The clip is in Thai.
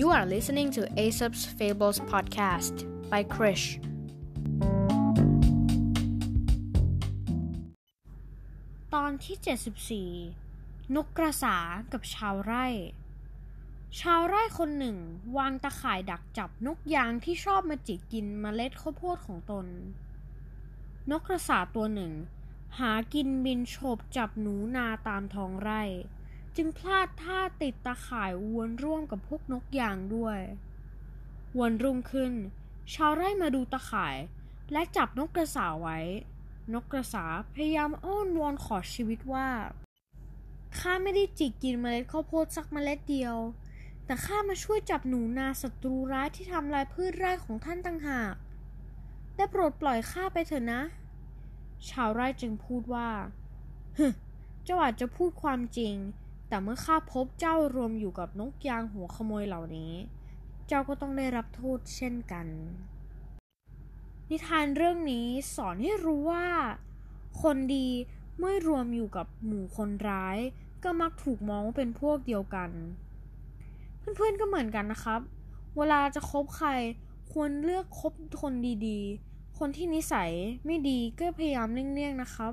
You are listening to Aesop's Fables podcast by Krish. ตอนที่ 74 นกกระสากับชาวไร่ ชาวไร่คนหนึ่งวางตะข่ายดักจับนกยางที่ชอบมาจิกกินมเมล็ดข้าวโพดของตน นกกระสาตัวหนึ่ง หากินบินโฉบจับหนูนาตามท้องไร่ จึงพลาดท่าติดตะข่ายวนร่วมกับพวกนกยางด้วย วันรุ่งขึ้น ชาวไร่มาดูตะข่าย และจับนกกระสาไว้ นกกระสาพยายามอ้อนวอนขอชีวิตว่าข้าไม่ได้จิกกินเมล็ดข้าวโพดสักเมล็ดเดียว แต่ข้ามาช่วยจับหนูนาศัตรูร้ายที่ทำลายพืชไร่ของท่านต่างหากได้โปรดปล่อยข้าไปเถอะนะ ชาวไร่จึงพูดว่าฮึเจ้าอาจจะพูดความจริง แต่เมื่อข้าพบเจ้ารวมอยู่กับนกยางหัวขโมยเหล่านี้ เจ้าก็ต้องได้รับโทษเช่นกัน นิทานเรื่องนี้สอนให้รู้ว่า คนดีเมื่อรวมอยู่กับหมู่คนร้าย ก็มักถูกมองว่าเป็นพวกเดียวกัน เพื่อนๆก็เหมือนกันนะครับ เวลาจะคบใครควรเลือกคบคนดีๆ คนที่นิสัยไม่ดีก็พยายามเลี่ยงๆนะครับ